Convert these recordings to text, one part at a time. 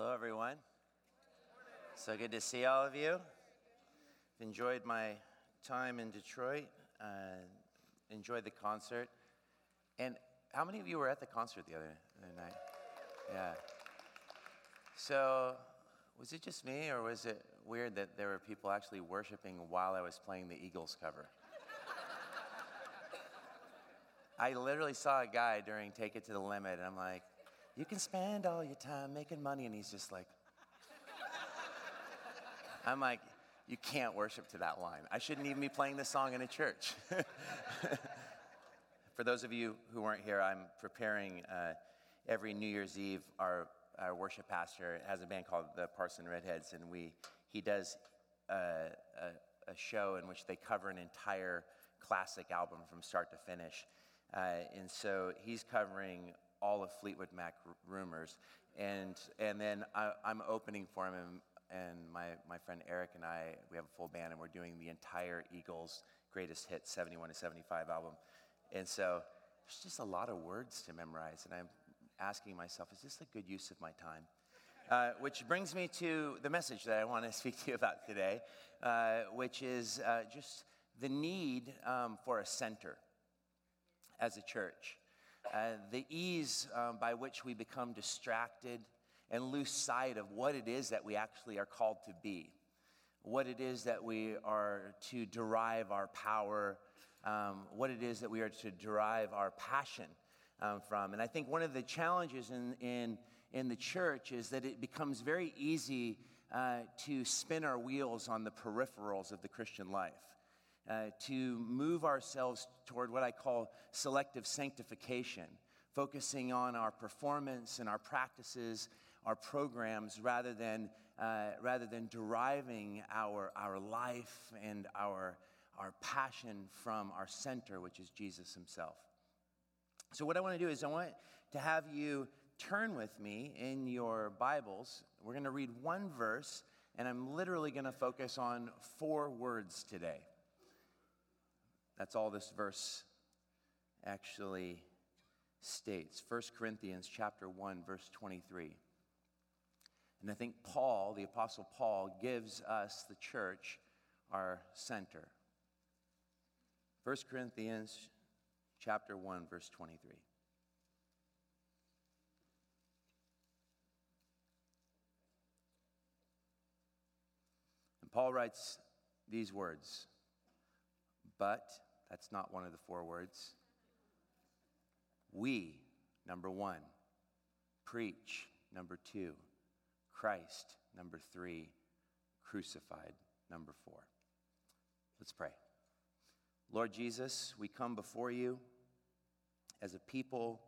Hello, everyone. So good to see all of you. I've enjoyed my time in Detroit, uh, enjoyed the concert. And how many of you were at the concert the other, other night? Yeah. So, was it just me, or was it weird that there were people actually worshiping while I was playing the Eagles cover? I literally saw a guy during Take It to the Limit, and I'm like, you can spend all your time making money. And he's just like, I'm like, you can't worship to that line. I shouldn't even be playing this song in a church. For those of you who weren't here, I'm preparing uh, every New Year's Eve. Our, our worship pastor has a band called the Parson Redheads, and we, he does uh, a, a, show in which they cover an entire classic album from start to finish. Uh, and so he's covering all of Fleetwood Mac Rumours. And, and then I, am opening for him, and, and my, my friend Eric and I, we have a full band, and we're doing the entire Eagles greatest hits 71 to 75 album. And so there's just a lot of words to memorize, and I'm asking myself, is this a good use of my time? Uh, which brings me to the message that I want to speak to you about today, uh, which is uh, just the need um, for a center as a church. Uh, the ease um, by which we become distracted and lose sight of what it is that we actually are called to be, what it is that we are to derive our power, um, what it is that we are to derive our passion um, from. And I think one of the challenges in, in, in the church is that it becomes very easy uh, to spin our wheels on the peripherals of the Christian life uh, to move ourselves toward what I call selective sanctification, focusing on our performance and our practices, our programs, rather than, uh, rather than deriving our, our life and our, our passion from our center, which is Jesus Himself. So, what I want to do is, I want to have you turn with me in your Bibles. We're going to read one verse, and I'm literally going to focus on four words today. That's all this verse actually states. 1 Corinthians chapter 1 verse 23. And I think Paul, the apostle Paul gives us the church our center. 1 Corinthians chapter 1 verse 23. And Paul writes these words, but that's not one of the four words. We, number one. Preach, number two. Christ, number three. Crucified, number four. Let's pray. Lord Jesus, we come before you as a people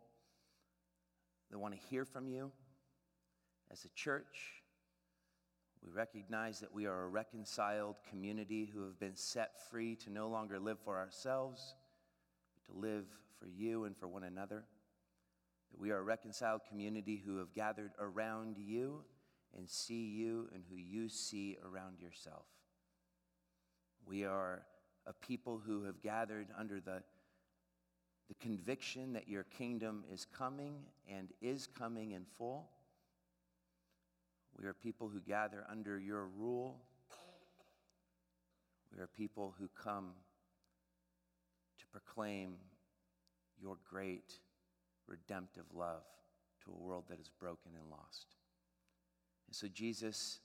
that want to hear from you, as a church we recognize that we are a reconciled community who have been set free to no longer live for ourselves, but to live for you and for one another. That we are a reconciled community who have gathered around you and see you and who you see around yourself. We are a people who have gathered under the, the conviction that your kingdom is coming and is coming in full we are people who gather under your rule. We are people who come to proclaim your great redemptive love to a world that is broken and lost. And so, Jesus,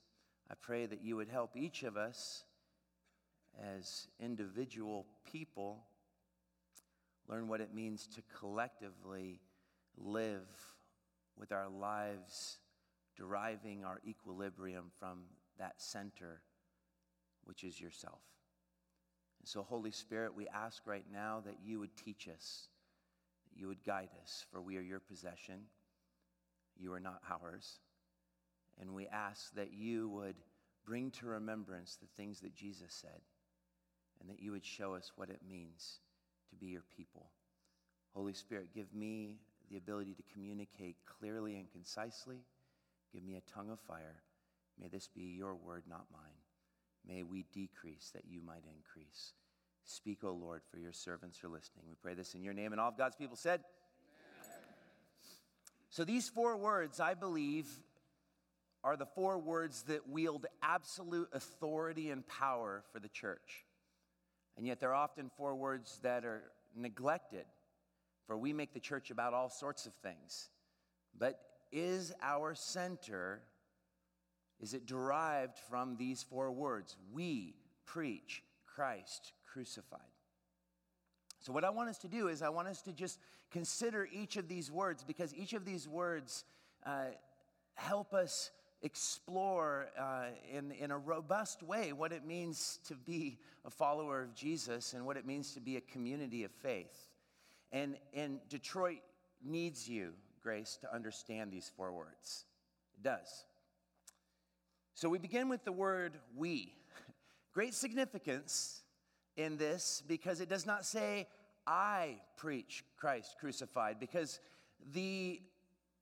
I pray that you would help each of us as individual people learn what it means to collectively live with our lives deriving our equilibrium from that center, which is yourself. And so, Holy Spirit, we ask right now that you would teach us, that you would guide us, for we are your possession. You are not ours. And we ask that you would bring to remembrance the things that Jesus said, and that you would show us what it means to be your people. Holy Spirit, give me the ability to communicate clearly and concisely Give me a tongue of fire. May this be your word, not mine. May we decrease that you might increase. Speak, O Lord, for your servants are listening. We pray this in your name. And all of God's people said, Amen. So these four words, I believe, are the four words that wield absolute authority and power for the church. And yet, they're often four words that are neglected, for we make the church about all sorts of things. But is our center, is it derived from these four words? We preach Christ crucified. So, what I want us to do is, I want us to just consider each of these words because each of these words uh, help us explore uh, in, in a robust way what it means to be a follower of Jesus and what it means to be a community of faith. And, and Detroit needs you, Grace, to understand these four words. It does. So we begin with the word we. Great significance in this because it does not say, I preach Christ crucified, because the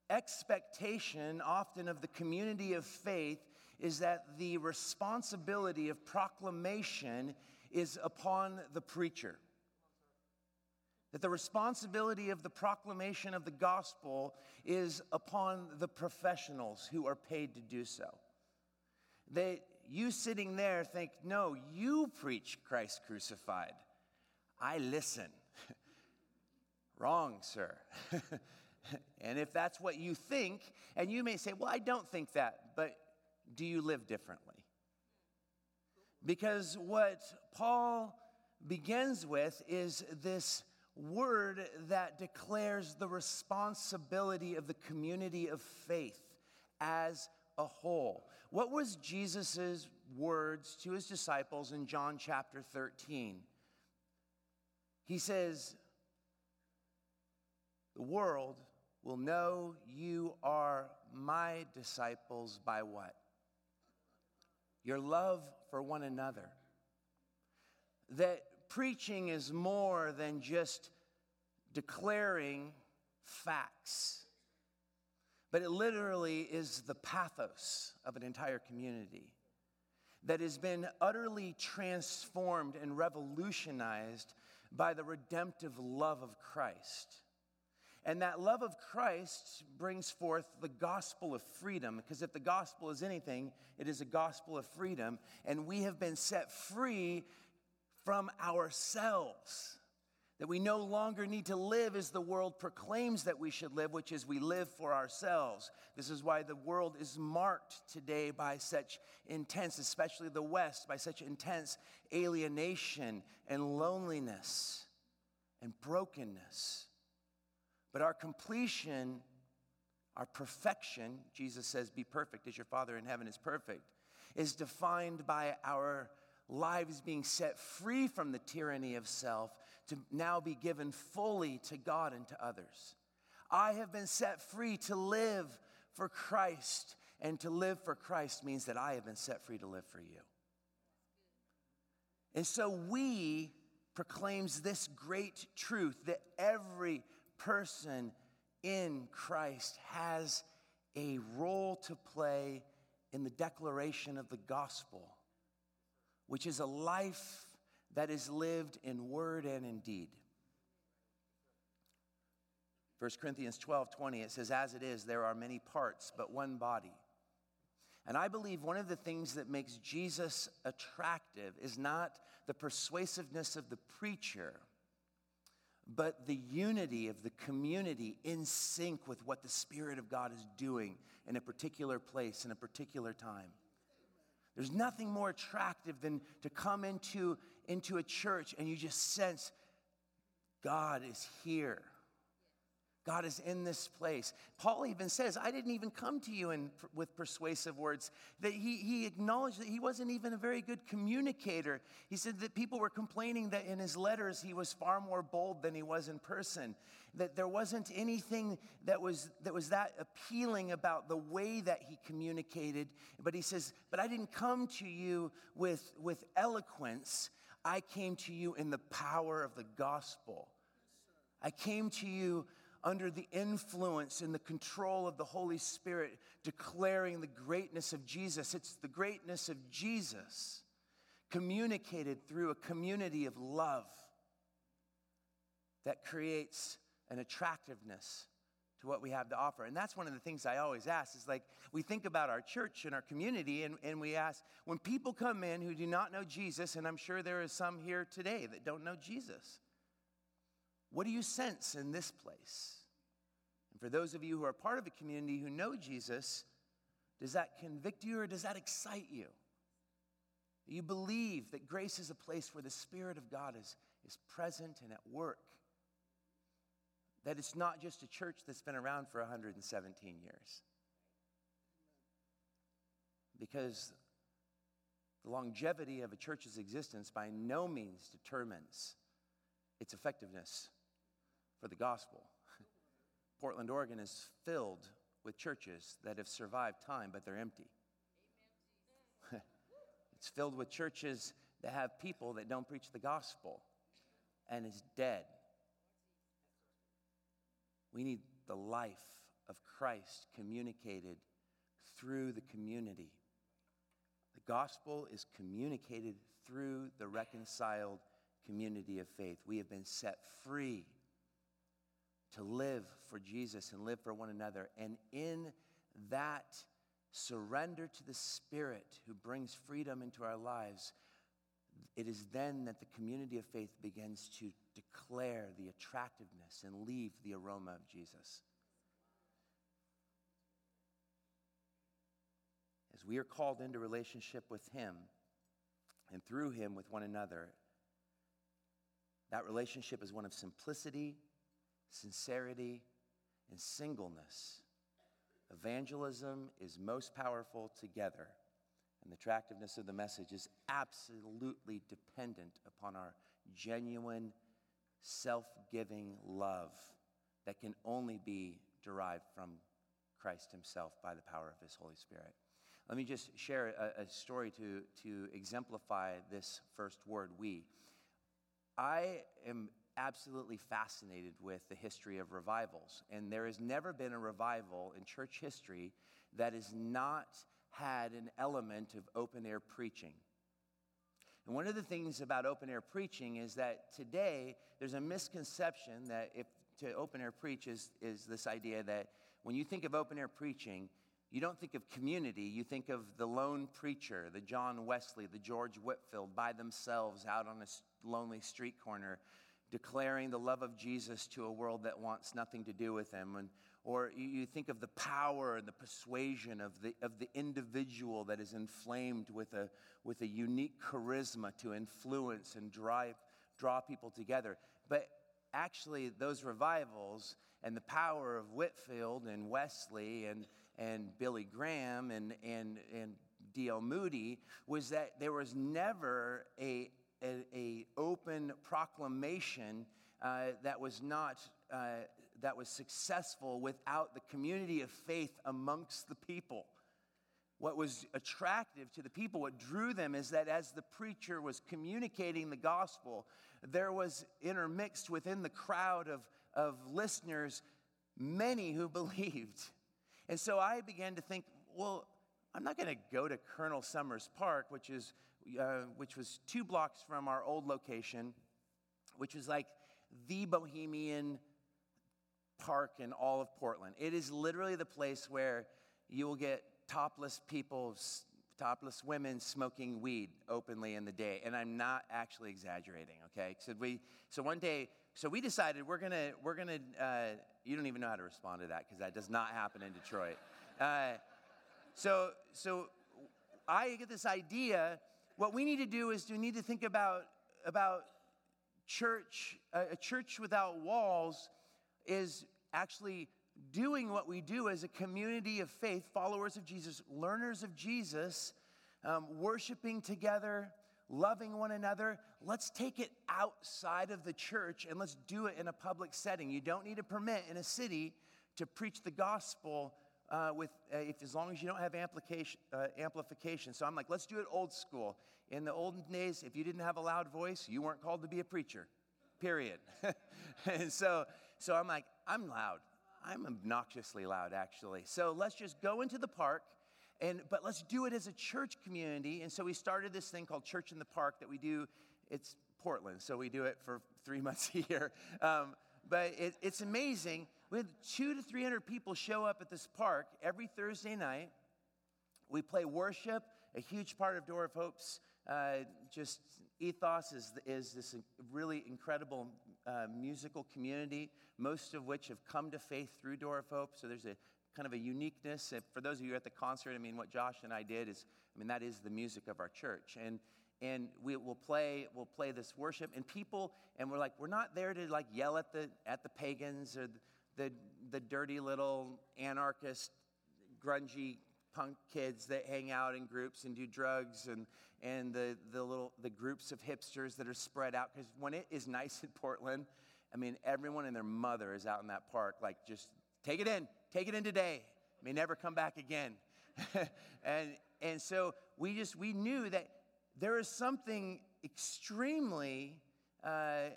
expectation often of the community of faith is that the responsibility of proclamation is upon the preacher. That the responsibility of the proclamation of the gospel is upon the professionals who are paid to do so. That you sitting there think, no, you preach Christ crucified. I listen. Wrong, sir. and if that's what you think, and you may say, well, I don't think that, but do you live differently? Because what Paul begins with is this word that declares the responsibility of the community of faith as a whole. What was Jesus' words to his disciples in John chapter 13? He says, The world will know you are my disciples by what? Your love for one another. That preaching is more than just declaring facts, but it literally is the pathos of an entire community that has been utterly transformed and revolutionized by the redemptive love of Christ. And that love of Christ brings forth the gospel of freedom, because if the gospel is anything, it is a gospel of freedom. And we have been set free from ourselves. That we no longer need to live as the world proclaims that we should live, which is we live for ourselves. This is why the world is marked today by such intense, especially the West, by such intense alienation and loneliness and brokenness. But our completion, our perfection, Jesus says, be perfect as your Father in heaven is perfect, is defined by our lives being set free from the tyranny of self to now be given fully to God and to others. I have been set free to live for Christ, and to live for Christ means that I have been set free to live for you. And so we proclaims this great truth that every person in Christ has a role to play in the declaration of the gospel, which is a life that is lived in word and in deed. 1 Corinthians 12 20, it says, As it is, there are many parts, but one body. And I believe one of the things that makes Jesus attractive is not the persuasiveness of the preacher, but the unity of the community in sync with what the Spirit of God is doing in a particular place, in a particular time. There's nothing more attractive than to come into, into a church and you just sense God is here. God is in this place. Paul even says, I didn't even come to you in, with persuasive words. That he, he acknowledged that he wasn't even a very good communicator. He said that people were complaining that in his letters he was far more bold than he was in person. That there wasn't anything that was, that was that appealing about the way that he communicated. But he says, But I didn't come to you with, with eloquence, I came to you in the power of the gospel. I came to you under the influence and the control of the Holy Spirit, declaring the greatness of Jesus. It's the greatness of Jesus communicated through a community of love that creates an attractiveness to what we have to offer. And that's one of the things I always ask is like, we think about our church and our community, and, and we ask, when people come in who do not know Jesus, and I'm sure there is some here today that don't know Jesus, what do you sense in this place? And for those of you who are part of a community who know Jesus, does that convict you or does that excite you? You believe that grace is a place where the Spirit of God is, is present and at work. That it's not just a church that's been around for 117 years. Because the longevity of a church's existence by no means determines its effectiveness for the gospel. Portland, Oregon is filled with churches that have survived time, but they're empty. it's filled with churches that have people that don't preach the gospel and is dead. We need the life of Christ communicated through the community. The gospel is communicated through the reconciled community of faith. We have been set free to live for Jesus and live for one another. And in that surrender to the Spirit who brings freedom into our lives, it is then that the community of faith begins to declare the attractiveness and leave the aroma of Jesus. As we are called into relationship with Him and through Him with one another, that relationship is one of simplicity sincerity, and singleness. Evangelism is most powerful together, and the attractiveness of the message is absolutely dependent upon our genuine, self giving love that can only be derived from Christ Himself by the power of His Holy Spirit. Let me just share a, a story to, to exemplify this first word, we. I am absolutely fascinated with the history of revivals. And there has never been a revival in church history that has not had an element of open air preaching. And one of the things about open air preaching is that today there's a misconception that if to open air preach is, is this idea that when you think of open air preaching, you don't think of community, you think of the lone preacher, the John Wesley, the George Whitefield by themselves out on a lonely street corner declaring the love of Jesus to a world that wants nothing to do with him. And, or you think of the power and the persuasion of the, of the individual that is inflamed with a, with a unique charisma to influence and drive, draw people together. But actually, those revivals and the power of Whitefield and Wesley and, and Billy Graham and, and, and D.L. Moody was that there was never a, a, a open proclamation uh, that was not uh, that was successful without the community of faith amongst the people. What was attractive to the people what drew them is that as the preacher was communicating the gospel there was intermixed within the crowd of, of listeners many who believed. And so i began to think well i'm not going to go to Colonel Summers Park which is uh, which was two blocks from our old location, which was like the bohemian park in all of Portland. It is literally the place where you will get topless people, topless women smoking weed openly in the day. And I'm not actually exaggerating, okay? So we, so one day, so we decided we're gonna, we're gonna, uh, you don't even know how to respond to that because that does not happen in Detroit. Uh, so, so I get this idea what we need to do is we need to think about, about church. A church without walls is actually doing what we do as a community of faith, followers of Jesus, learners of Jesus, um, worshiping together, loving one another. Let's take it outside of the church and let's do it in a public setting. You don't need a permit in a city to preach the gospel uh, with uh, if as long as you don't have amplification, uh, amplification. So I'm like, let's do it old school. In the olden days, if you didn't have a loud voice, you weren't called to be a preacher. Period. and so, so I'm like, I'm loud. I'm obnoxiously loud, actually. So let's just go into the park. And, but let's do it as a church community. And so we started this thing called Church in the Park that we do. It's Portland, so we do it for three months a year. Um, but it, it's amazing We had two to 300 people show up at this park every Thursday night. We play worship. A huge part of Door of Hope's uh, just ethos is, is this really incredible uh, musical community, most of which have come to faith through Door of Hope. So there's a kind of a uniqueness. And for those of you at the concert, I mean, what Josh and I did is, I mean, that is the music of our church. And and we will play we'll play this worship and people and we're like we're not there to like yell at the at the pagans or the the, the dirty little anarchist grungy punk kids that hang out in groups and do drugs and and the the little the groups of hipsters that are spread out. Because when it is nice in portland i mean everyone and their mother is out in that park like just take it in take it in today. May never come back again. And and so we just we knew that there is something extremely uh,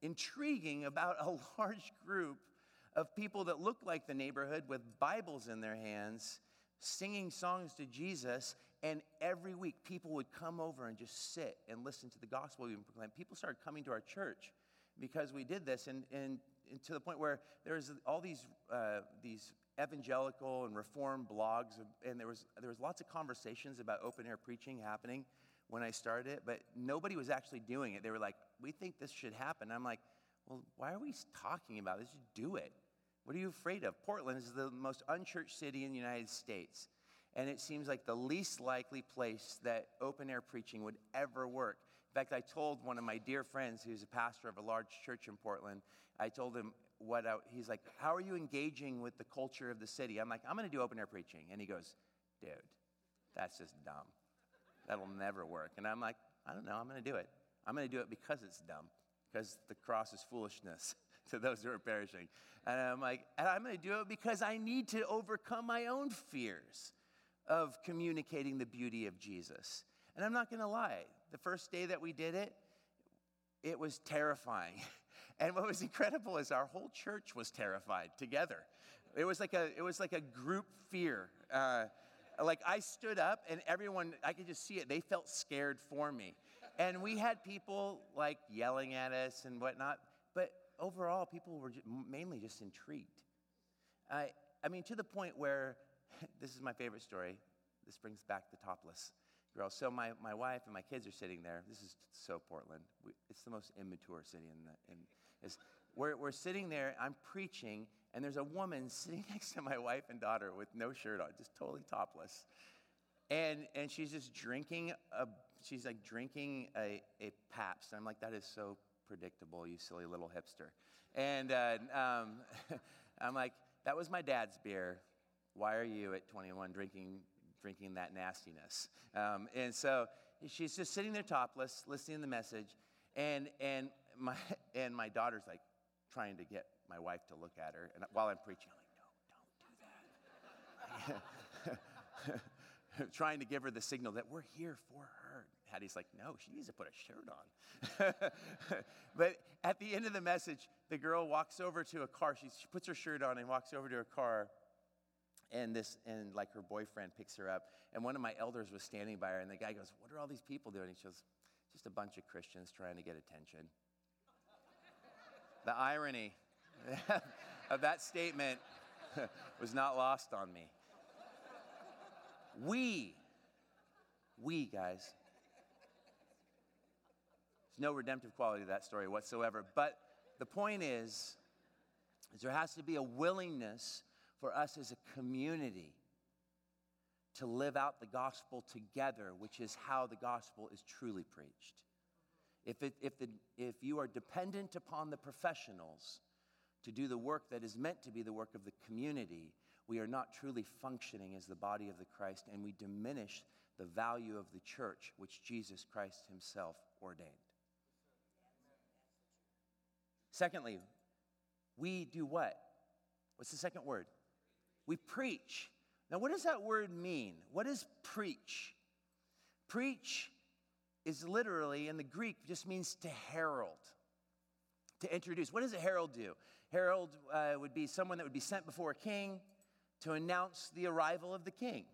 intriguing about a large group of people that look like the neighborhood with Bibles in their hands, singing songs to Jesus. And every week, people would come over and just sit and listen to the gospel being proclaimed. People started coming to our church because we did this, and, and, and to the point where there was all these, uh, these evangelical and reform blogs, and there was, there was lots of conversations about open air preaching happening when I started it, but nobody was actually doing it. They were like, we think this should happen. I'm like, well, why are we talking about this? Just do it. What are you afraid of? Portland is the most unchurched city in the United States. And it seems like the least likely place that open air preaching would ever work. In fact, I told one of my dear friends who's a pastor of a large church in Portland, I told him what I, he's like, How are you engaging with the culture of the city? I'm like, I'm going to do open air preaching. And he goes, Dude, that's just dumb. That'll never work. And I'm like, I don't know, I'm going to do it. I'm going to do it because it's dumb, because the cross is foolishness to those who are perishing. And I'm like, and I'm going to do it because I need to overcome my own fears of communicating the beauty of Jesus. And I'm not going to lie, the first day that we did it, it was terrifying. And what was incredible is our whole church was terrified together. It was like a, it was like a group fear. Uh, like I stood up and everyone, I could just see it. They felt scared for me. And we had people like yelling at us and whatnot. Overall, people were mainly just intrigued. I, I mean, to the point where this is my favorite story. This brings back the topless girl. So my, my wife and my kids are sitting there. This is so Portland. We, it's the most immature city in the. In, is, we're, we're sitting there. I'm preaching, and there's a woman sitting next to my wife and daughter with no shirt on, just totally topless. And, and she's just drinking a, she's like drinking a, a Pabst. I'm like, that is so predictable, you silly little hipster. And uh, um, I'm like, that was my dad's beer. Why are you at 21 drinking, drinking that nastiness? Um, and so she's just sitting there topless, listening to the message. And, and, my, and my daughter's like trying to get my wife to look at her. And while I'm preaching, I'm like, no, don't do that. trying to give her the signal that we're here for her. Hattie's like, no, she needs to put a shirt on. but at the end of the message, the girl walks over to a car. She, she puts her shirt on and walks over to a car. And this, and like her boyfriend picks her up. And one of my elders was standing by her, and the guy goes, What are all these people doing? And she goes, Just a bunch of Christians trying to get attention. the irony of that statement was not lost on me. We, we guys, there's no redemptive quality to that story whatsoever. But the point is, is there has to be a willingness for us as a community to live out the gospel together, which is how the gospel is truly preached. If, it, if, the, if you are dependent upon the professionals to do the work that is meant to be the work of the community, we are not truly functioning as the body of the Christ, and we diminish the value of the church, which Jesus Christ himself ordained. Secondly, we do what? What's the second word? We preach. Now, what does that word mean? What is preach? Preach is literally in the Greek just means to herald, to introduce. What does a herald do? Herald uh, would be someone that would be sent before a king to announce the arrival of the king.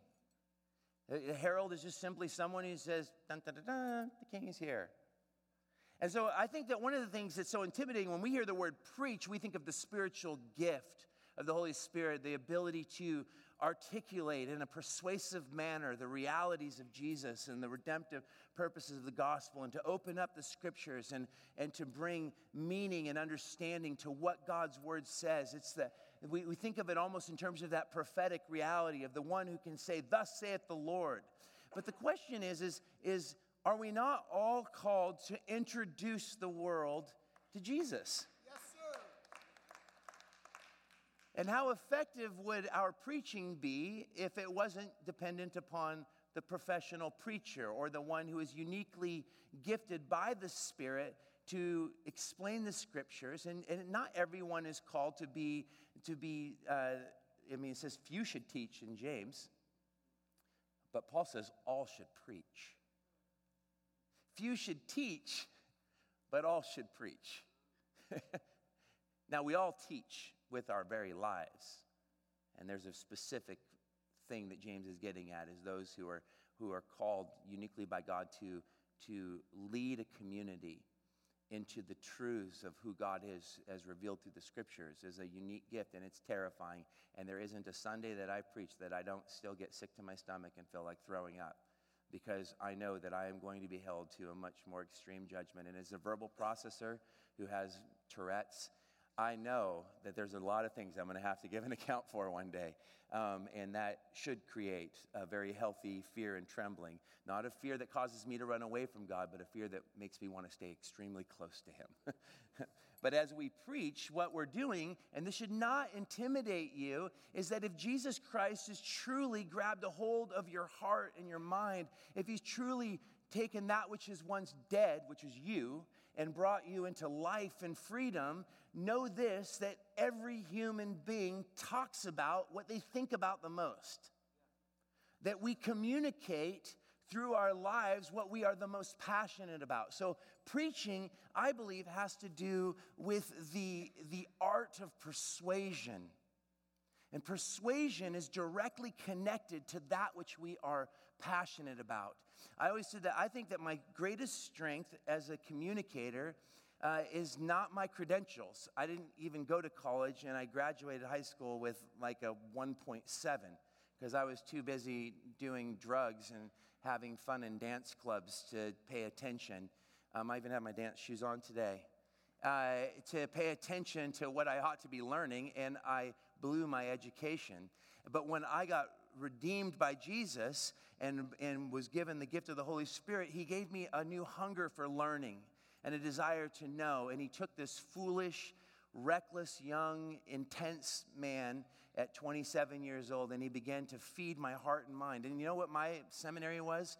A herald is just simply someone who says, dun, dun, dun, dun, the king is here. And so I think that one of the things that's so intimidating when we hear the word preach, we think of the spiritual gift of the Holy Spirit, the ability to articulate in a persuasive manner the realities of Jesus and the redemptive purposes of the gospel, and to open up the scriptures and, and to bring meaning and understanding to what God's word says. It's the, we, we think of it almost in terms of that prophetic reality of the one who can say, Thus saith the Lord. But the question is, is, is are we not all called to introduce the world to Jesus? Yes, sir. And how effective would our preaching be if it wasn't dependent upon the professional preacher or the one who is uniquely gifted by the Spirit to explain the scriptures? And, and not everyone is called to be, to be uh, I mean, it says few should teach in James, but Paul says all should preach. Few should teach, but all should preach. now, we all teach with our very lives. And there's a specific thing that James is getting at is those who are, who are called uniquely by God to, to lead a community into the truths of who God is as revealed through the scriptures is a unique gift and it's terrifying. And there isn't a Sunday that I preach that I don't still get sick to my stomach and feel like throwing up because I know that I am going to be held to a much more extreme judgment. And as a verbal processor who has Tourette's, I know that there's a lot of things I'm going to have to give an account for one day. Um, and that should create a very healthy fear and trembling. Not a fear that causes me to run away from God, but a fear that makes me want to stay extremely close to Him. but as we preach, what we're doing, and this should not intimidate you, is that if Jesus Christ has truly grabbed a hold of your heart and your mind, if He's truly taken that which is once dead, which is you, and brought you into life and freedom, know this that every human being talks about what they think about the most. That we communicate through our lives what we are the most passionate about. So, preaching, I believe, has to do with the, the art of persuasion. And persuasion is directly connected to that which we are passionate about. I always said that I think that my greatest strength as a communicator uh, is not my credentials. I didn't even go to college, and I graduated high school with like a 1.7 because I was too busy doing drugs and having fun in dance clubs to pay attention. Um, I even have my dance shoes on today. Uh, to pay attention to what I ought to be learning, and I blew my education. But when I got redeemed by Jesus and, and was given the gift of the Holy Spirit, He gave me a new hunger for learning and a desire to know. And He took this foolish, reckless, young, intense man at 27 years old and He began to feed my heart and mind. And you know what my seminary was?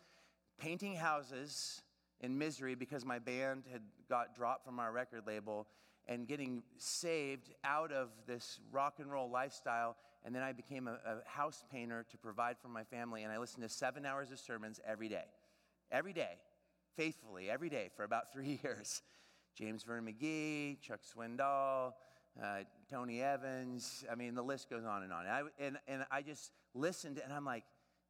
Painting houses in misery because my band had got dropped from our record label and getting saved out of this rock and roll lifestyle and then I became a, a house painter to provide for my family. And I listened to seven hours of sermons every day, every day, faithfully, every day for about three years. James Vernon McGee, Chuck Swindoll, uh, Tony Evans. I mean, the list goes on and on. And I, and, and I just listened, and I'm like,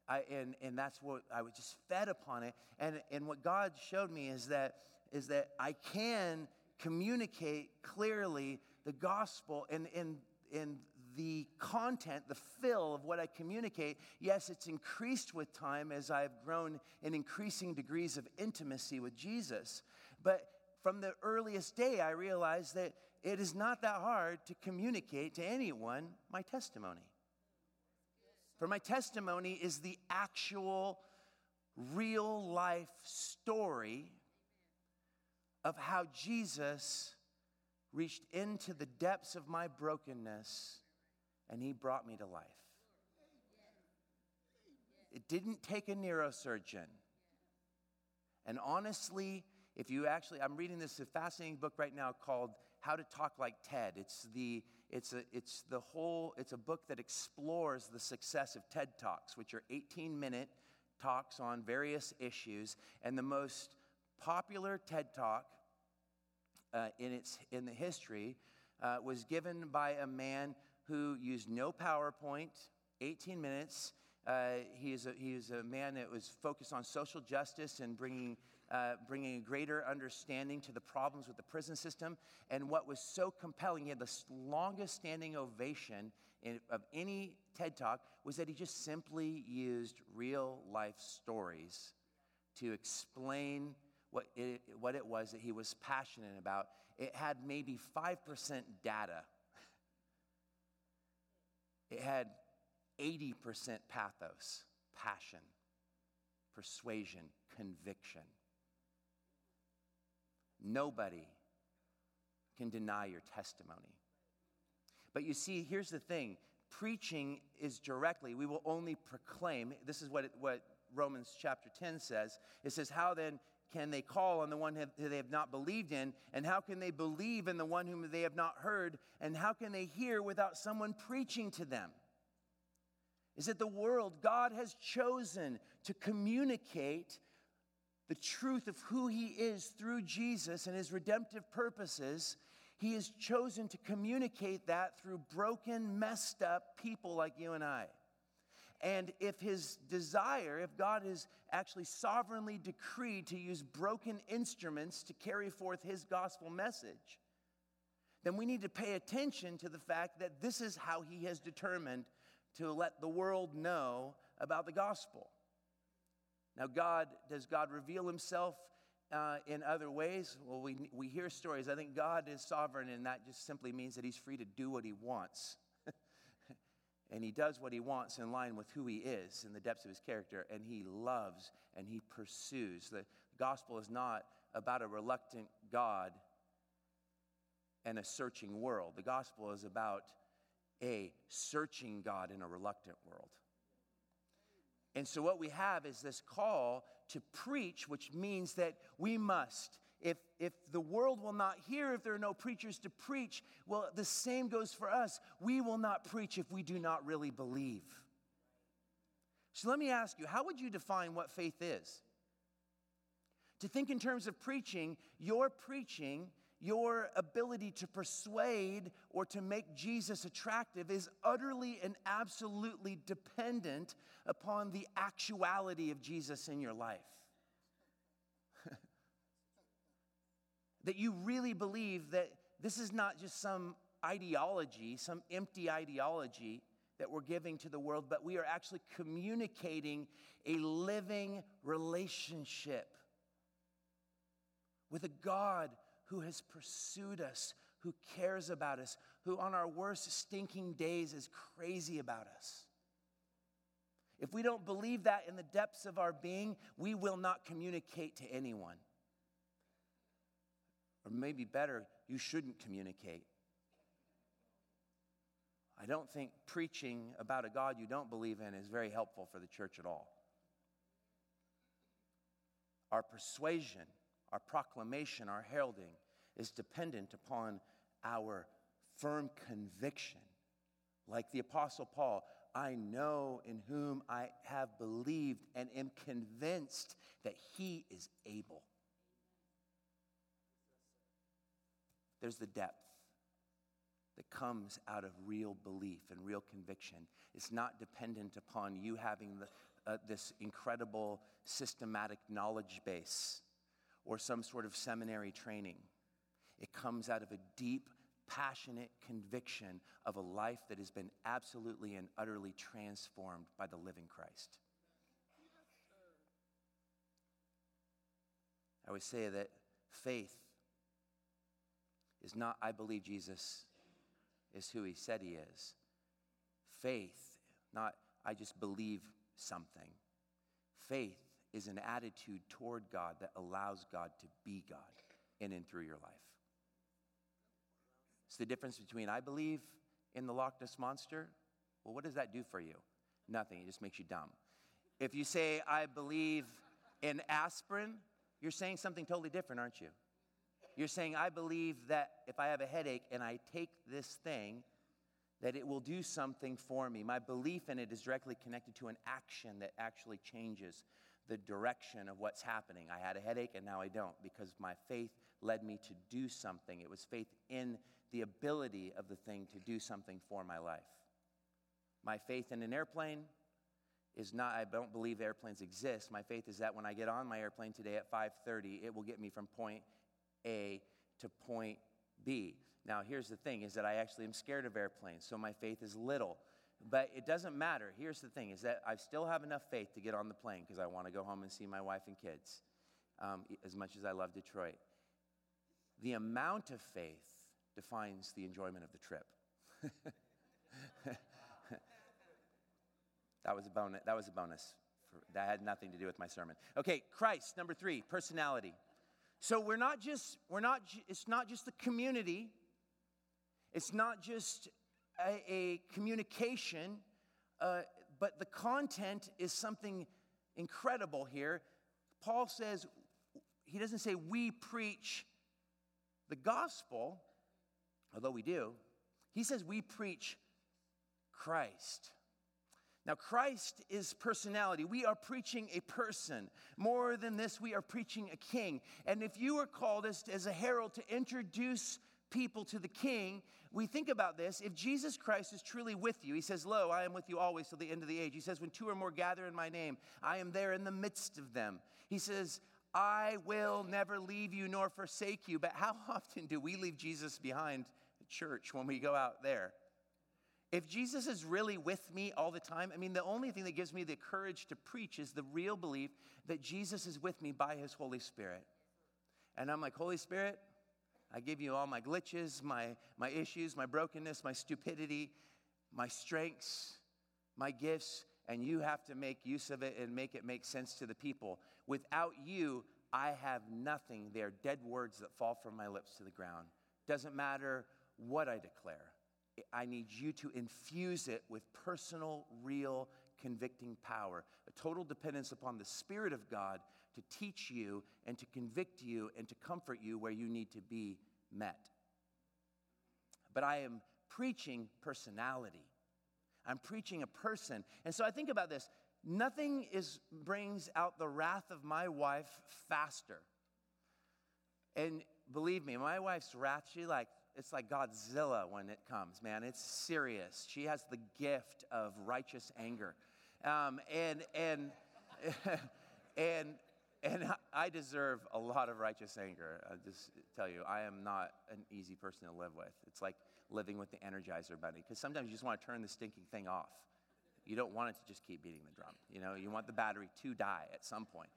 I, and, and that's what I was just fed upon it. And, and what God showed me is that, is that I can communicate clearly the gospel and, and, and the content, the fill of what I communicate, yes, it's increased with time as I've grown in increasing degrees of intimacy with Jesus. But from the earliest day, I realized that it is not that hard to communicate to anyone my testimony. For my testimony is the actual, real life story of how Jesus reached into the depths of my brokenness and he brought me to life. It didn't take a neurosurgeon. And honestly, if you actually, I'm reading this fascinating book right now called How to Talk Like TED. It's the, it's a, it's the whole, it's a book that explores the success of TED Talks, which are 18 minute talks on various issues. And the most popular TED Talk uh, in, its, in the history uh, was given by a man who used no PowerPoint, 18 minutes. Uh, he, is a, he is a man that was focused on social justice and bringing uh, bringing a greater understanding to the problems with the prison system. And what was so compelling, he had the longest standing ovation in, of any TED Talk, was that he just simply used real life stories to explain what it, what it was that he was passionate about. It had maybe 5% data, it had 80% pathos, passion, persuasion, conviction. Nobody can deny your testimony. But you see, here's the thing preaching is directly, we will only proclaim. This is what, it, what Romans chapter 10 says. It says, How then can they call on the one who they have not believed in? And how can they believe in the one whom they have not heard? And how can they hear without someone preaching to them? Is it the world, God has chosen to communicate the truth of who He is through Jesus and His redemptive purposes. He has chosen to communicate that through broken, messed up people like you and I. And if his desire, if God has actually sovereignly decreed to use broken instruments to carry forth his gospel message, then we need to pay attention to the fact that this is how he has determined to let the world know about the gospel. Now, God, does God reveal himself uh, in other ways? Well, we, we hear stories. I think God is sovereign, and that just simply means that he's free to do what he wants and he does what he wants in line with who he is in the depths of his character, and he loves and he pursues. The gospel is not about a reluctant God and a searching world. The gospel is about a searching God in a reluctant world. And so, what we have is this call to preach, which means that we must if, if the world will not hear, if there are no preachers to preach, well, the same goes for us. We will not preach if we do not really believe. So let me ask you how would you define what faith is? To think in terms of preaching, your preaching, your ability to persuade or to make Jesus attractive is utterly and absolutely dependent upon the actuality of Jesus in your life. That you really believe that this is not just some ideology, some empty ideology that we're giving to the world, but we are actually communicating a living relationship with a God who has pursued us, who cares about us, who on our worst stinking days is crazy about us. If we don't believe that in the depths of our being, we will not communicate to anyone. Or maybe better, you shouldn't communicate. I don't think preaching about a God you don't believe in is very helpful for the church at all. Our persuasion, our proclamation, our heralding is dependent upon our firm conviction. Like the Apostle Paul, I know in whom I have believed and am convinced that he is able. There's the depth that comes out of real belief and real conviction. It's not dependent upon you having the, uh, this incredible systematic knowledge base or some sort of seminary training. It comes out of a deep, passionate conviction of a life that has been absolutely and utterly transformed by the living Christ. I would say that faith is not, I believe Jesus is who he said he is. Faith, not, I just believe something. Faith is an attitude toward God that allows God to be God in and through your life. It's the difference between I believe in the Loch Ness Monster. Well, what does that do for you? Nothing. It just makes you dumb. If you say, I believe in aspirin, you're saying something totally different, aren't you? You're saying, I believe that if I have a headache and I take this thing, that it will do something for me. My belief in it is directly connected to an action that actually changes the direction of what's happening. I had a headache and now I don't because my faith led me to do something. It was faith in the ability of the thing to do something for my life. My faith in an airplane is not I don't believe airplanes exist. My faith is that when I get on my airplane today at 5:30, it will get me from point A to point B. Now, here's the thing is that I actually am scared of airplanes, so my faith is little. But it doesn't matter. Here's the thing is that I still have enough faith to get on the plane because I want to go home and see my wife and kids um, as much as I love Detroit. The amount of faith defines the enjoyment of the trip. that was a bonus. That was a bonus. That had nothing to do with my sermon. Okay, Christ, number three, personality. So we're not just, we're not, it's not just the community, it's not just a, a communication, uh, but the content is something incredible here. Paul says, he doesn't say we preach the gospel, although we do. He says we preach Christ. Now, Christ is personality. We are preaching a person. More than this, we are preaching a king. And if you are called as, as a herald to introduce people to the king, we think about this. If Jesus Christ is truly with you, he says, Lo, I am with you always till the end of the age. He says, When two or more gather in my name, I am there in the midst of them. He says, I will never leave you nor forsake you. But how often do we leave Jesus behind the church when we go out there? If Jesus is really with me all the time, I mean, the only thing that gives me the courage to preach is the real belief that Jesus is with me by his Holy Spirit. And I'm like, Holy Spirit, I give you all my glitches, my, my issues, my brokenness, my stupidity, my strengths, my gifts, and you have to make use of it and make it make sense to the people. Without you, I have nothing. They are dead words that fall from my lips to the ground. Doesn't matter what I declare. I need you to infuse it with personal, real, convicting power. A total dependence upon the Spirit of God to teach you and to convict you and to comfort you where you need to be met. But I am preaching personality. I'm preaching a person. And so I think about this. Nothing is brings out the wrath of my wife faster. And believe me, my wife's wrath, she like it's like Godzilla when it comes, man. It's serious. She has the gift of righteous anger. Um, and, and, and, and I deserve a lot of righteous anger. I'll just tell you, I am not an easy person to live with. It's like living with the Energizer Bunny, because sometimes you just want to turn the stinking thing off. You don't want it to just keep beating the drum. You know, you want the battery to die at some point.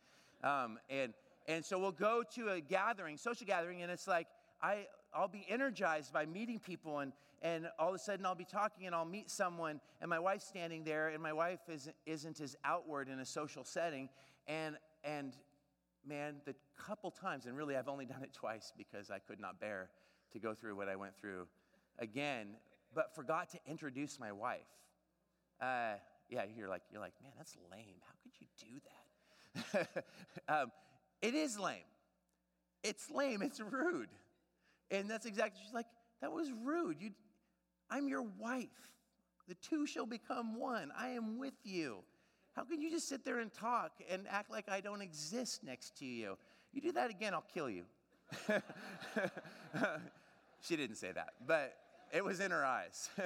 Um, and, and so we'll go to a gathering, social gathering, and it's like, I, I'll be energized by meeting people, and, and all of a sudden I'll be talking and I'll meet someone, and my wife's standing there, and my wife isn't, isn't as outward in a social setting. And, and man, the couple times, and really I've only done it twice because I could not bear to go through what I went through again, but forgot to introduce my wife. Uh, yeah, you're like, you're like, man, that's lame. How could you do that? um, it is lame. It's lame. It's rude. And that's exactly, she's like, that was rude. You, I'm your wife. The two shall become one. I am with you. How can you just sit there and talk and act like I don't exist next to you? You do that again, I'll kill you. she didn't say that, but it was in her eyes.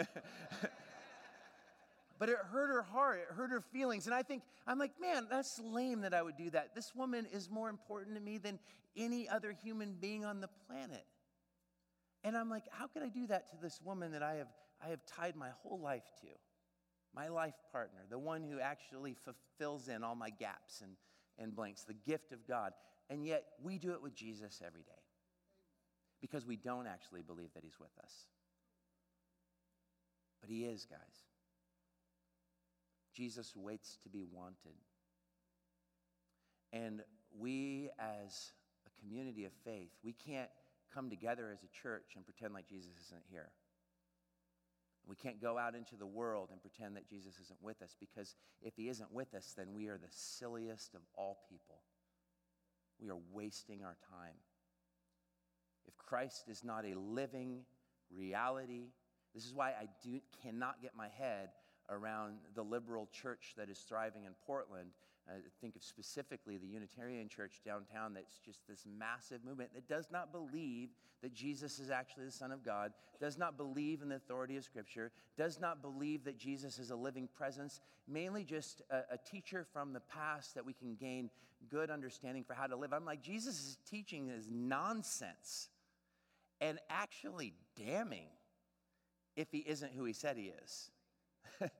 but it hurt her heart, it hurt her feelings. And I think, I'm like, man, that's lame that I would do that. This woman is more important to me than any other human being on the planet. And I'm like, how could I do that to this woman that I have, I have tied my whole life to? My life partner, the one who actually fulfills in all my gaps and, and blanks, the gift of God. And yet we do it with Jesus every day because we don't actually believe that he's with us. But he is, guys. Jesus waits to be wanted. And we, as a community of faith, we can't come together as a church and pretend like Jesus isn't here. We can't go out into the world and pretend that Jesus isn't with us because if he isn't with us, then we are the silliest of all people. We are wasting our time. If Christ is not a living reality, this is why I do, cannot get my head around the liberal church that is thriving in Portland uh, think of specifically the Unitarian Church downtown that's just this massive movement that does not believe that Jesus is actually the Son of God, does not believe in the authority of Scripture, does not believe that Jesus is a living presence, mainly just a, a teacher from the past that we can gain good understanding for how to live. I'm like, Jesus' teaching is nonsense and actually damning if he isn't who he said he is.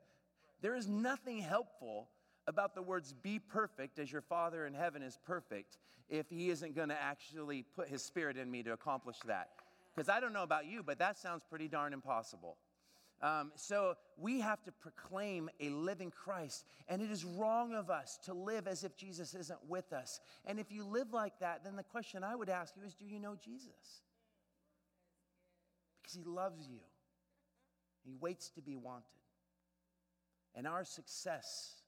there is nothing helpful about the words be perfect as your Father in heaven is perfect if He isn't going to actually put His Spirit in me to accomplish that. Because I don't know about you, but that sounds pretty darn impossible. Um, so we have to proclaim a living Christ, and it is wrong of us to live as if Jesus isn't with us. And if you live like that, then the question I would ask you is do you know Jesus? Because He loves you, He waits to be wanted. And our success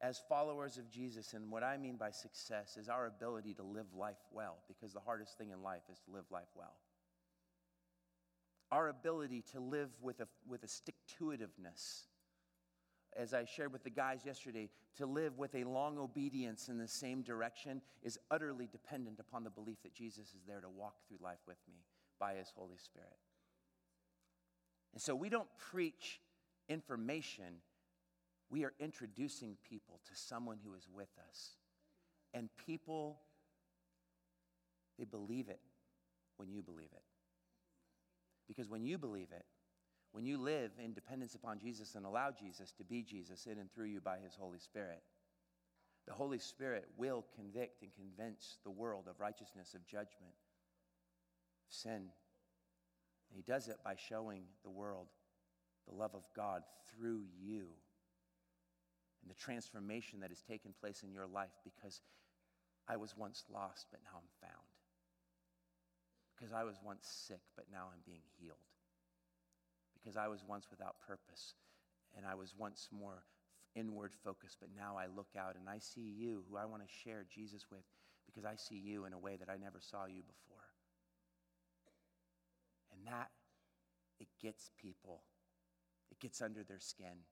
as followers of Jesus, and what I mean by success is our ability to live life well, because the hardest thing in life is to live life well. Our ability to live with a, with a stick to itiveness, as I shared with the guys yesterday, to live with a long obedience in the same direction is utterly dependent upon the belief that Jesus is there to walk through life with me by his Holy Spirit. And so we don't preach information we are introducing people to someone who is with us. And people, they believe it when you believe it. Because when you believe it, when you live in dependence upon Jesus and allow Jesus to be Jesus in and through you by his Holy Spirit, the Holy Spirit will convict and convince the world of righteousness, of judgment, of sin. And he does it by showing the world the love of God through you and the transformation that has taken place in your life because I was once lost, but now I'm found. Because I was once sick, but now I'm being healed. Because I was once without purpose, and I was once more inward focused, but now I look out and I see you, who I want to share Jesus with, because I see you in a way that I never saw you before. And that, it gets people, it gets under their skin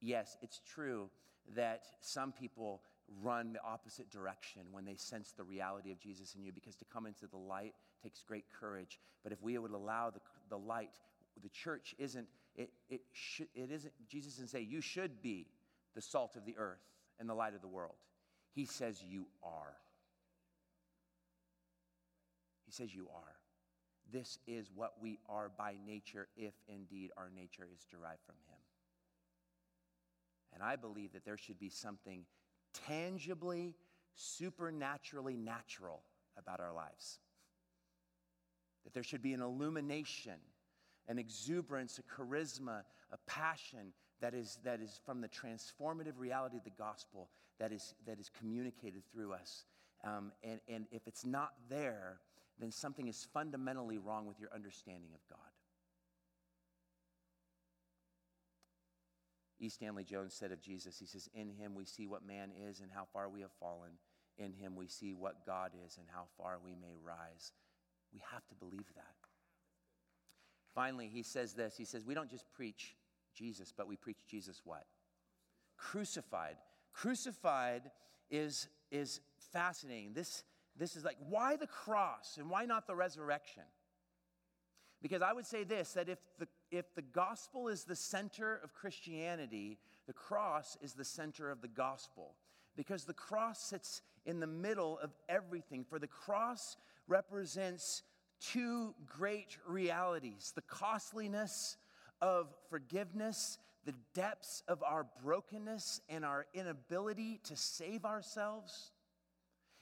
yes, it's true that some people run the opposite direction when they sense the reality of Jesus in you because to come into the light takes great courage. But if we would allow the, the light, the church isn't, it, it, it isn't, Jesus doesn't say, you should be the salt of the earth and the light of the world. He says, you are. He says, you are. This is what we are by nature, if indeed our nature is derived from Him. And I believe that there should be something tangibly, supernaturally natural about our lives. That there should be an illumination, an exuberance, a charisma, a passion that is, that is from the transformative reality of the gospel that is, that is communicated through us. Um, and, and if it's not there, then something is fundamentally wrong with your understanding of God. E. Stanley Jones said of Jesus, he says, In him we see what man is and how far we have fallen. In him we see what God is and how far we may rise. We have to believe that. Finally, he says this He says, We don't just preach Jesus, but we preach Jesus what? Crucified. Crucified is, is fascinating. This, this is like, why the cross and why not the resurrection? Because I would say this that if the, if the gospel is the center of Christianity, the cross is the center of the gospel. Because the cross sits in the middle of everything. For the cross represents two great realities the costliness of forgiveness, the depths of our brokenness and our inability to save ourselves.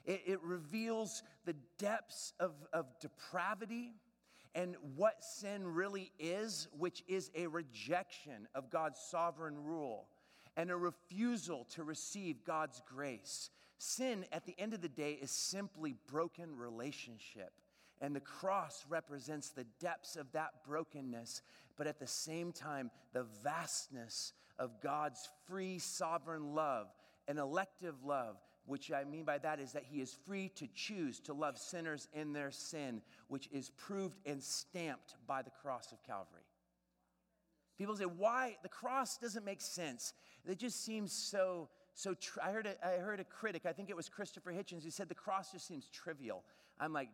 It, it reveals the depths of, of depravity and what sin really is, which is a rejection of God's sovereign rule and a refusal to receive God's grace. Sin, at the end of the day, is simply broken relationship. And the cross represents the depths of that brokenness, but at the same time, the vastness of God's free, sovereign love, an elective love which I mean by that is that he is free to choose to love sinners in their sin, which is proved and stamped by the cross of Calvary. People say, why? The cross doesn't make sense. It just seems so, so I, heard a, I heard a critic, I think it was Christopher Hitchens, who said the cross just seems trivial. I'm like,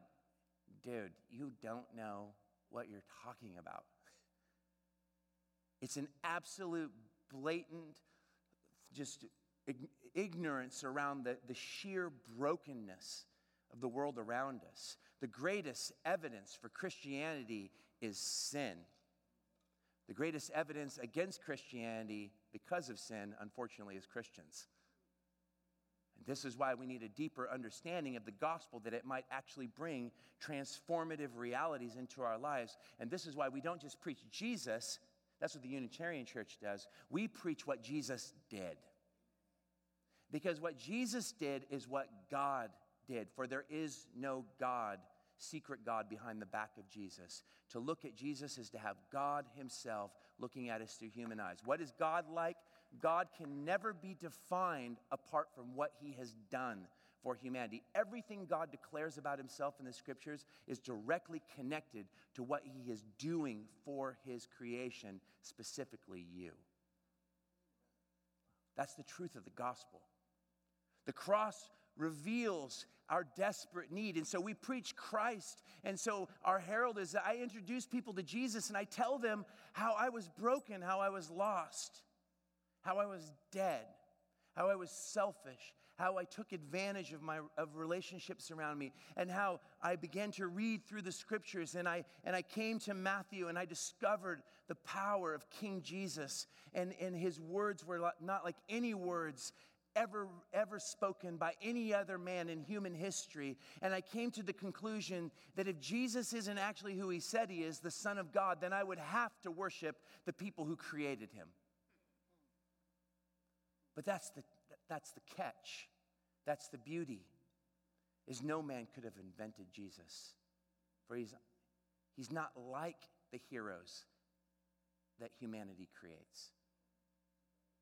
dude, you don't know what you're talking about. It's an absolute, blatant, just ignorance around the, the sheer brokenness of the world around us. The greatest evidence for Christianity is sin. The greatest evidence against Christianity because of sin, unfortunately, is Christians. And this is why we need a deeper understanding of the gospel that it might actually bring transformative realities into our lives. And this is why we don't just preach Jesus, that's what the Unitarian Church does. We preach what Jesus did. Because what Jesus did is what God did, for there is no God, secret God, behind the back of Jesus. To look at Jesus is to have God Himself looking at us through human eyes. What is God like? God can never be defined apart from what He has done for humanity. Everything God declares about Himself in the scriptures is directly connected to what He is doing for His creation, specifically you. That's the truth of the gospel. The cross reveals our desperate need. And so we preach Christ. And so our herald is I introduce people to Jesus and I tell them how I was broken, how I was lost, how I was dead, how I was selfish, how I took advantage of my of relationships around me, and how I began to read through the scriptures and I and I came to Matthew and I discovered the power of King Jesus. And, and his words were not like any words ever, ever spoken by any other man in human history. And I came to the conclusion that if Jesus isn't actually who he said he is, the Son of God, then I would have to worship the people who created him. But that's the, that's the catch. That's the beauty, is no man could have invented Jesus. For he's, he's not like the heroes that humanity creates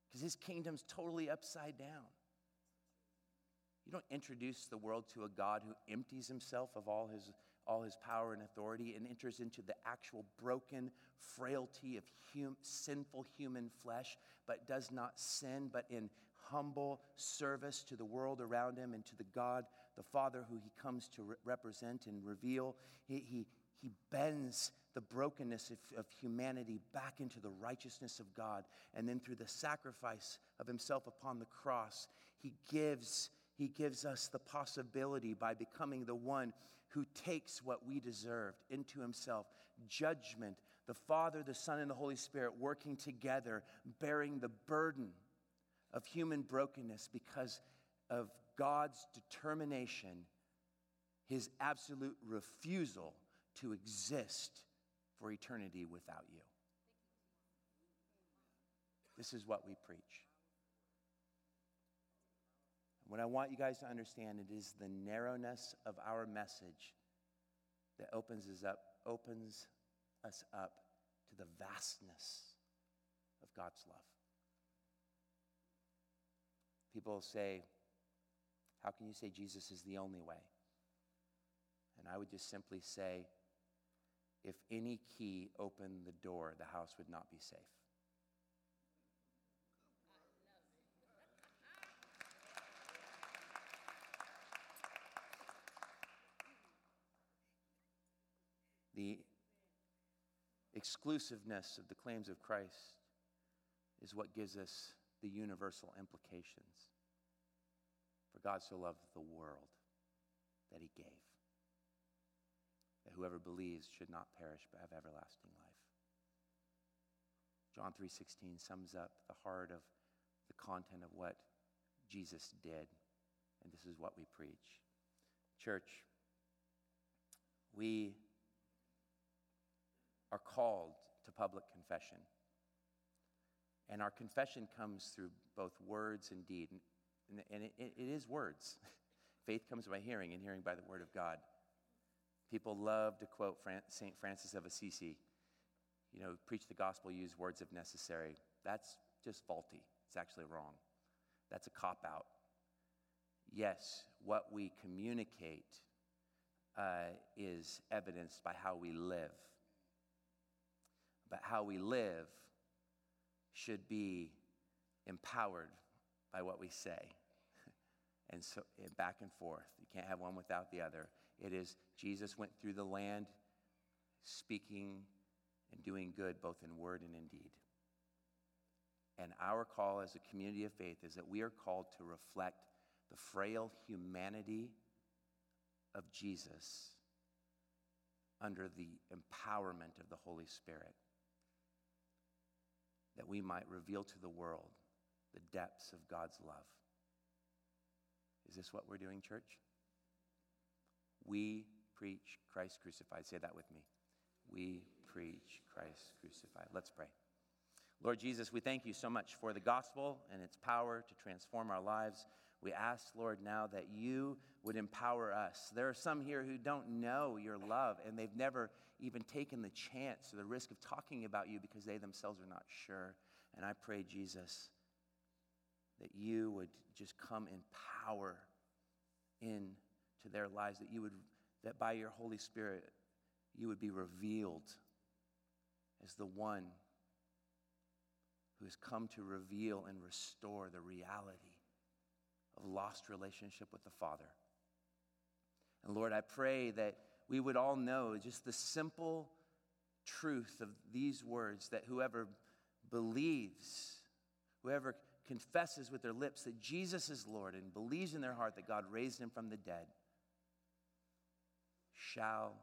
because his kingdom's totally upside down. You don't introduce the world to a God who empties himself of all his, all his power and authority and enters into the actual broken frailty of hum, sinful human flesh, but does not sin, but in humble service to the world around him and to the God, the Father, who he comes to re- represent and reveal. He, he, he bends the brokenness of, of, humanity back into the righteousness of God. And then through the sacrifice of himself upon the cross, he gives, he gives us the possibility by becoming the one who takes what we deserved into himself judgment, the Father, the Son, and the Holy Spirit working together, bearing the burden of human brokenness because of God's determination, his absolute refusal to exist for eternity without you. This is what we preach. What I want you guys to understand it is the narrowness of our message that opens us up, opens us up to the vastness of God's love. People say, How can you say Jesus is the only way? And I would just simply say, if any key opened the door, the house would not be safe. The exclusiveness of the claims of Christ is what gives us the universal implications. For God so loved the world that he gave that whoever believes should not perish but have everlasting life. John 3:16 sums up the heart of the content of what Jesus did, and this is what we preach. Church, we are called to public confession. And our confession comes through both words and deed. And, it, it is words. Faith comes by hearing, and hearing by the word of God. People love to quote St. Francis of Assisi. You know, preach the gospel, use words if necessary. That's just faulty. It's actually wrong. That's a cop out. Yes, what we communicate uh, is evidenced by how we live. But how we live should be empowered by what we say. and so and back and forth. You can't have one without the other. It is Jesus went through the land speaking and doing good both in word and in deed. And our call as a community of faith is that we are called to reflect the frail humanity of Jesus under the empowerment of the Holy Spirit, that we might reveal to the world the depths of God's love. Is this what we're doing, church? We preach Christ crucified. Say that with me. We preach Christ crucified. Let's pray. Lord Jesus, we thank you so much for the gospel and its power to transform our lives. We ask, Lord, now that you would empower us. There are some here who don't know your love and they've never even taken the chance or the risk of talking about you because they themselves are not sure. And I pray, Jesus, that you would just come in power into their lives, that you would, that by your Holy Spirit, you would be revealed as the one who has come to reveal and restore the reality of lost relationship with the Father. And Lord, I pray that we would all know just the simple truth of these words that whoever believes, whoever confesses with their lips that Jesus is Lord and believes in their heart that God raised him from the dead shall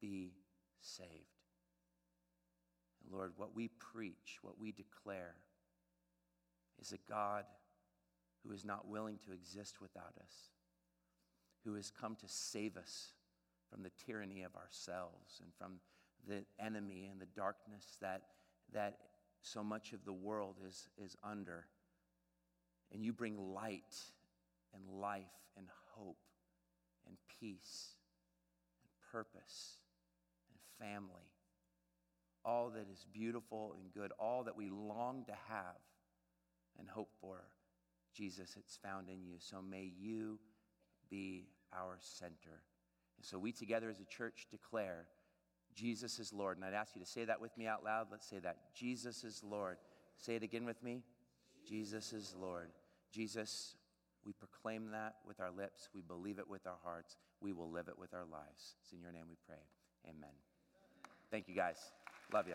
be saved. And Lord, what we preach, what we declare, is a God who is not willing to exist without us, who has come to save us from the tyranny of ourselves and from the enemy and the darkness that, that so much of the world is, is under. And you bring light and life and hope and peace purpose and family. All that is beautiful and good, all that we long to have and hope for Jesus, it's found in you. So may you be our center. And so we together as a church declare Jesus is Lord. And I'd ask you to say that with me out loud. Let's say that. Jesus is Lord. Say it again with me. Jesus is Lord. Jesus, we proclaim that with our lips. We believe it with our hearts. We will live it with our lives. It's in your name we pray. Amen. Thank you, guys. Love you.